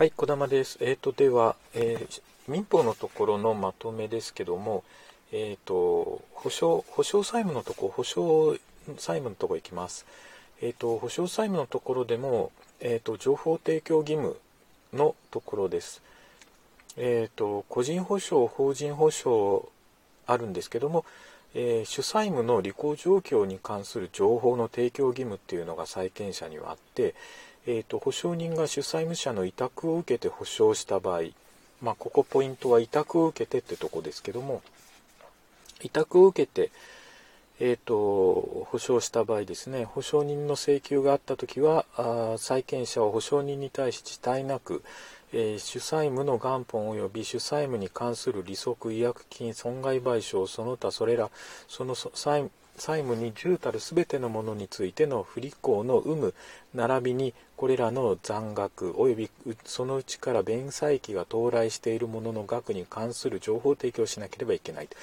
はい、小玉です。えっ、ー、と、では、えー、民法のところのまとめですけども、えっ、ー、と、保証、保証債務のところ、保証債務のところいきます。えっ、と、保証債務のところでも、えっ、と、情報提供義務のところです。えっ、と、個人保証、法人保証あるんですけども、え主債務の履行状況に関する情報の提供義務っていうのが債権者にはあって、えーと、保証人が主債務者の委託を受けて保証した場合、まあ、ここポイントは委託を受けてってとこですけども委託を受けて、えーと、保証した場合ですね保証人の請求があった時はあ債権者は保証人に対し遅滞なく、えー、主債務の元本及び主債務に関する利息違約金損害賠償その他それらその債務債務に重たる全てのものについての不履行の有無並びにこれらの残額及びそのうちから弁済期が到来しているものの額に関する情報を提供しなければいけないと。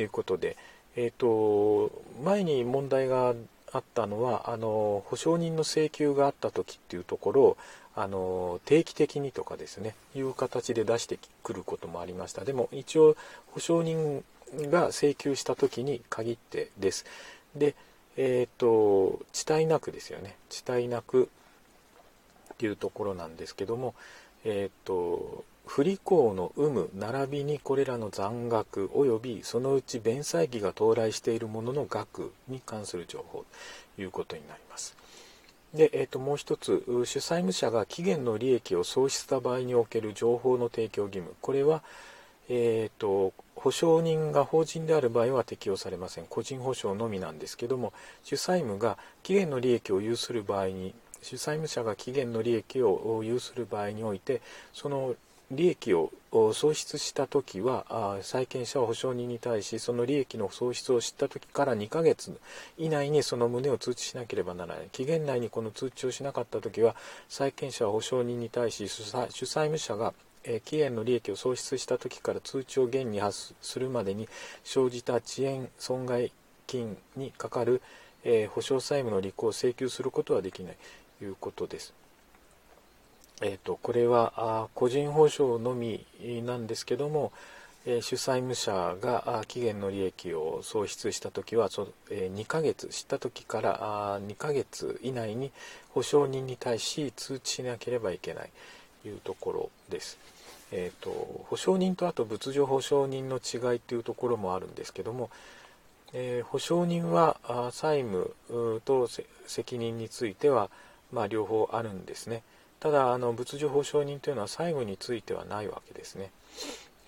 いうことで、えーと、前に問題があったのはあの保証人の請求があった時っていうところをあの定期的にとかですねいう形で出してくることもありました。でも一応保証人が請求した時に限ってです。で、えっ、ー、と、遅滞なくですよね。遅滞なくっていうところなんですけども、えっ、ー、と、不履行の有無並びにこれらの残額及びそのうち弁済期が到来しているものの額に関する情報ということになります。で、えー、ともう一つ主債務者が期限の利益を喪失した場合における情報の提供義務これは、えーと、保証人が法人である場合は適用されません。個人保証のみなんですけども主債務が期限の利益を有する場合に主債務者が期限の利益を有する場合においてその利益を喪失した時は債権者は保証人に対しその利益の喪失を知った時から2ヶ月以内にその旨を通知しなければならない。期限内にこの通知をしなかった時は債権者は保証人に対し主債務者がえ期限の利益を喪失した時から通知を現に発するまでに生じた遅延損害金にかかる、え保証債務の履行を請求することはできないということです。えーと、これはあ個人保証のみなんですけども、えー、主債務者があ期限の利益を喪失した時はそ、えー、2ヶ月知った時からあ2ヶ月以内に保証人に対し通知しなければいけないいうところです。えーと、保証人とあと仏上保証人の違いというところもあるんですけども、えー、保証人は債務と責任については、まあ、両方あるんですね。ただあの仏上保証人というのは債務についてはないわけですね。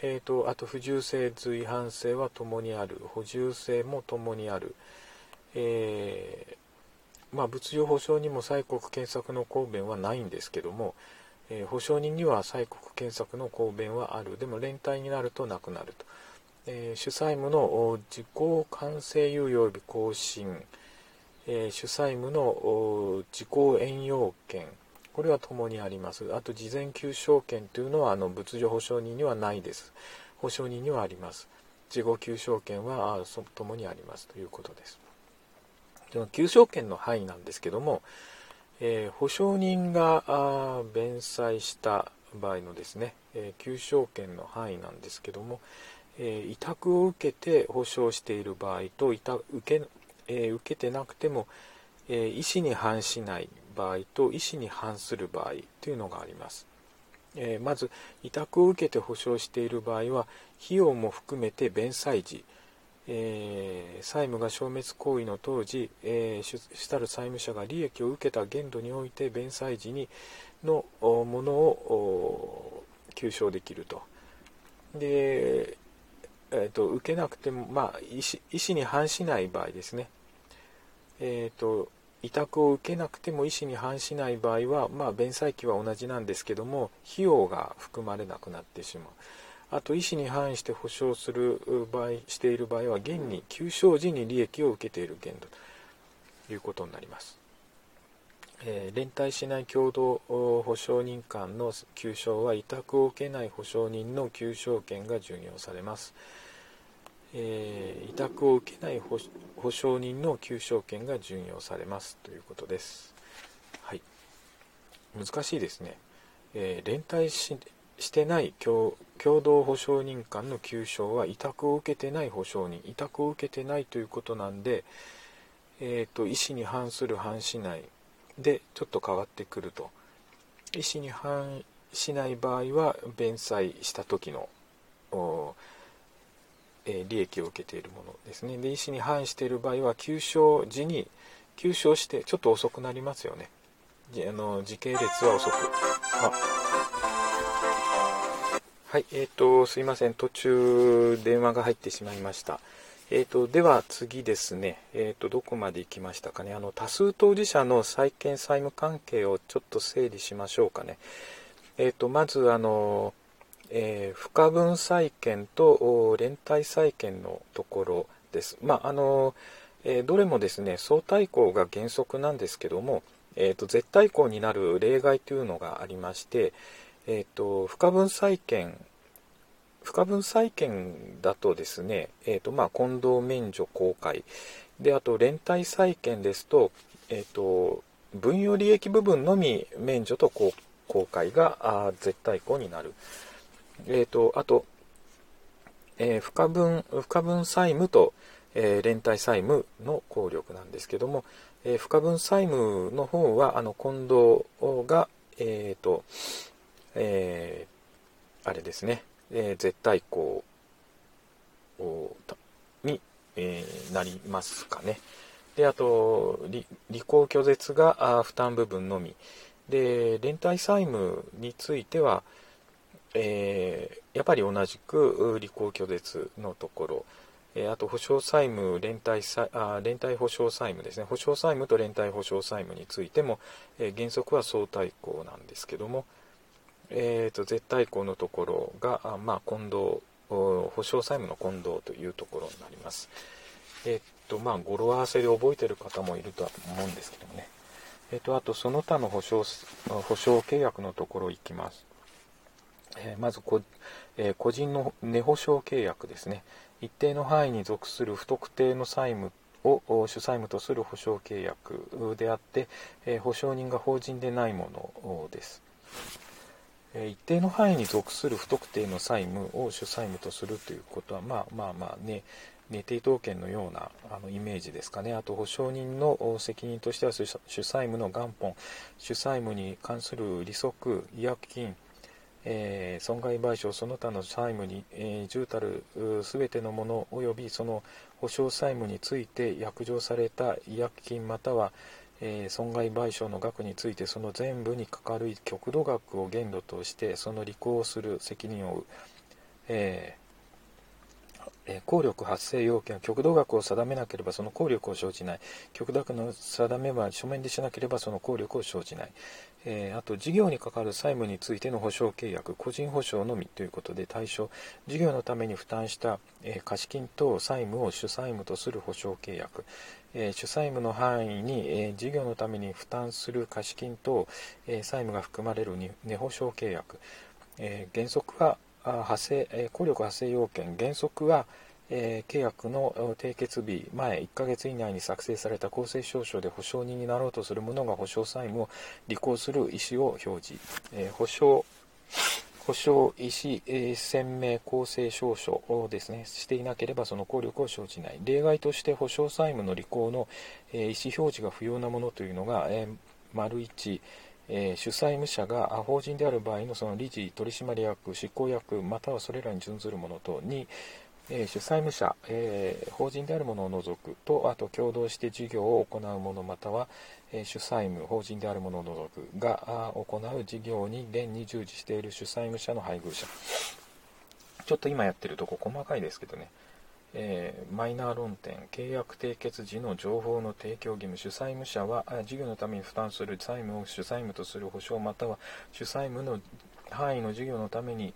えーと、あと不従性随伴性は共にある。補充性も共にある、えー、まあ、物上保証にも催告検索の公弁はないんですけども、えー、保証人には催告検索の公弁はある。でも連帯になるとなくなると、えー、主債務の時効完成猶予及び更新、えー、主債務の時効延用権。これは共にあります。あと事前求償権というのはあの物助保証人にはないです。保証人にはあります。事後求償権はともにあります。ということです。でも求償権の範囲なんですけどもえー、保証人が弁済した場合のですね、えー、求償権の範囲なんですけども、えー、委託を受けて保証している場合と委託受け,、え受けてなくても、え意思に反しない場合と意思に反する場合というのがあります。えまず委託を受けて保証している場合は費用も含めて弁済時えー、債務が消滅行為の当時、えー、主たる債務者が利益を受けた限度において弁済時にのものを求償できると。で、えーと、受けなくても、まあ、意思に反しない場合ですね。えーと、委託を受けなくても意思に反しない場合は、まあ、弁済期は同じなんですけども費用が含まれなくなってしまう。あと意思に反して保証する場合している場合は現に求償時に利益を受けている限度ということになります。えー、連帯しない共同保証人間の求償は委託を受けない保証人の求償権が準用されます。えー、委託を受けない保証人の求償権が準用されますということです。はい。難しいですね。えー、連帯ししてない共同保証人間の急所は委託を受けてない保証人委託を受けてないということなんで、えーと、意思に反する反しない。でちょっと変わってくると。意思に反しない場合は弁済した時の、え、利益を受けているものですね。で意思に反している場合は急所時に急所してちょっと遅くなりますよね。あの時系列は遅く。あはい、えっ、ー、と、すいません、途中電話が入ってしまいました。えっ、ー、と、では次ですね、えっ、ー、と、どこまで行きましたかね。あの、多数当事者の債権債務関係をちょっと整理しましょうかね。えっ、と、まず、あの、え不可分債権と連帯債権のところです。まあ、あの、えどれもですね、相対項が原則なんですけども、えーと、絶対項になる例外というのがありまして、えーと、不可分債権不可分債権だとですね、えーとまあ、混同免除公開。であと連帯債権ですと,、えーと、分与利益部分のみ免除と公開があ絶対項になる、えー、とあと、え、不可分不可分債務と、え、連帯債務の効力なんですけども、え、不可分債務の方はあの近藤が、えーとえー、あれですね、えー、絶対項に、えー、なりますかね。であと履行拒絶が負担部分のみ。で連帯債務については、えー、やっぱり同じく履行拒絶のところ。えあと保証債務連帯あ連帯保証債務ですね。保証債務と連帯保証債務についても、え原則は相対項なんですけども、えーと、絶対項のところがあ、まあ、混同保証債務の混同というところになります。えっ、とまあ語呂合わせで覚えてる方もいるとは思うんですけどもね。えっ、とあとその他の保証保証契約のところいきます。えまずこ、え個人の値保証契約ですね。一定の範囲に属する不特定の債務を主債務とする保証契約であって、え保証人が法人でないものです。一定の範囲に属する不特定の債務を主債務とするということは、まあまあまあね、ね、抵当権のようなあのイメージですかね。あと、保証人の責任としては主債務の元本、主債務に関する利息、違約金、えー、損害賠償その他の債務に、えー、重たる全てのもの及びその保証債務について約定された違約金または、えー、損害賠償の額についてその全部にかかる極度額を限度としてその履行する責任を負う、え効力発生要件極度額を定めなければその効力を生じない。極度額の定めは書面でしなければその効力を生じない、えー、あと事業に関わる債務についての保証契約。個人保証のみということで対象。事業のために負担した、えー、貸金等債務を主債務とする保証契約、えー、主債務の範囲に、え事業のために負担する貸金等、え債務が含まれる値保証契約、え原則は発生、え効力発生要件。原則は、えー、契約の締結日前1ヶ月以内に作成された公正証書で保証人になろうとする者が保証債務を履行する意思を表示、えー、保証保証意思、えー、鮮明公正証書をですね。していなければその効力を生じない。例外として保証債務の履行の、えー、意思表示が不要なものというのが、えー、丸1えー、主債務者が法人である場合のその理事、取締役、執行役、またはそれらに準ずるものとに、えー、主債務者、えー、法人であるものを除くと、あと共同して事業を行う者または、え、主債務、法人であるものを除くが行う事業に現に従事している主債務者の配偶者。ちょっと今やってるとこ細かいですけどね、えー、マイナー論点、契約締結時の情報の提供義務、主債務者は事業のために負担する債務を主債務とする保証または主債務の範囲の事業のために、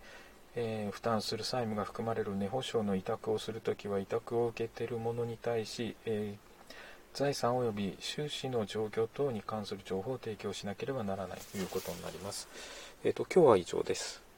えー、負担する債務が含まれる値保証の委託をするときは委託を受けている者に対し、えー、財産及び収支の状況等に関する情報を提供しなければならないということになります。えーと、今日は以上です。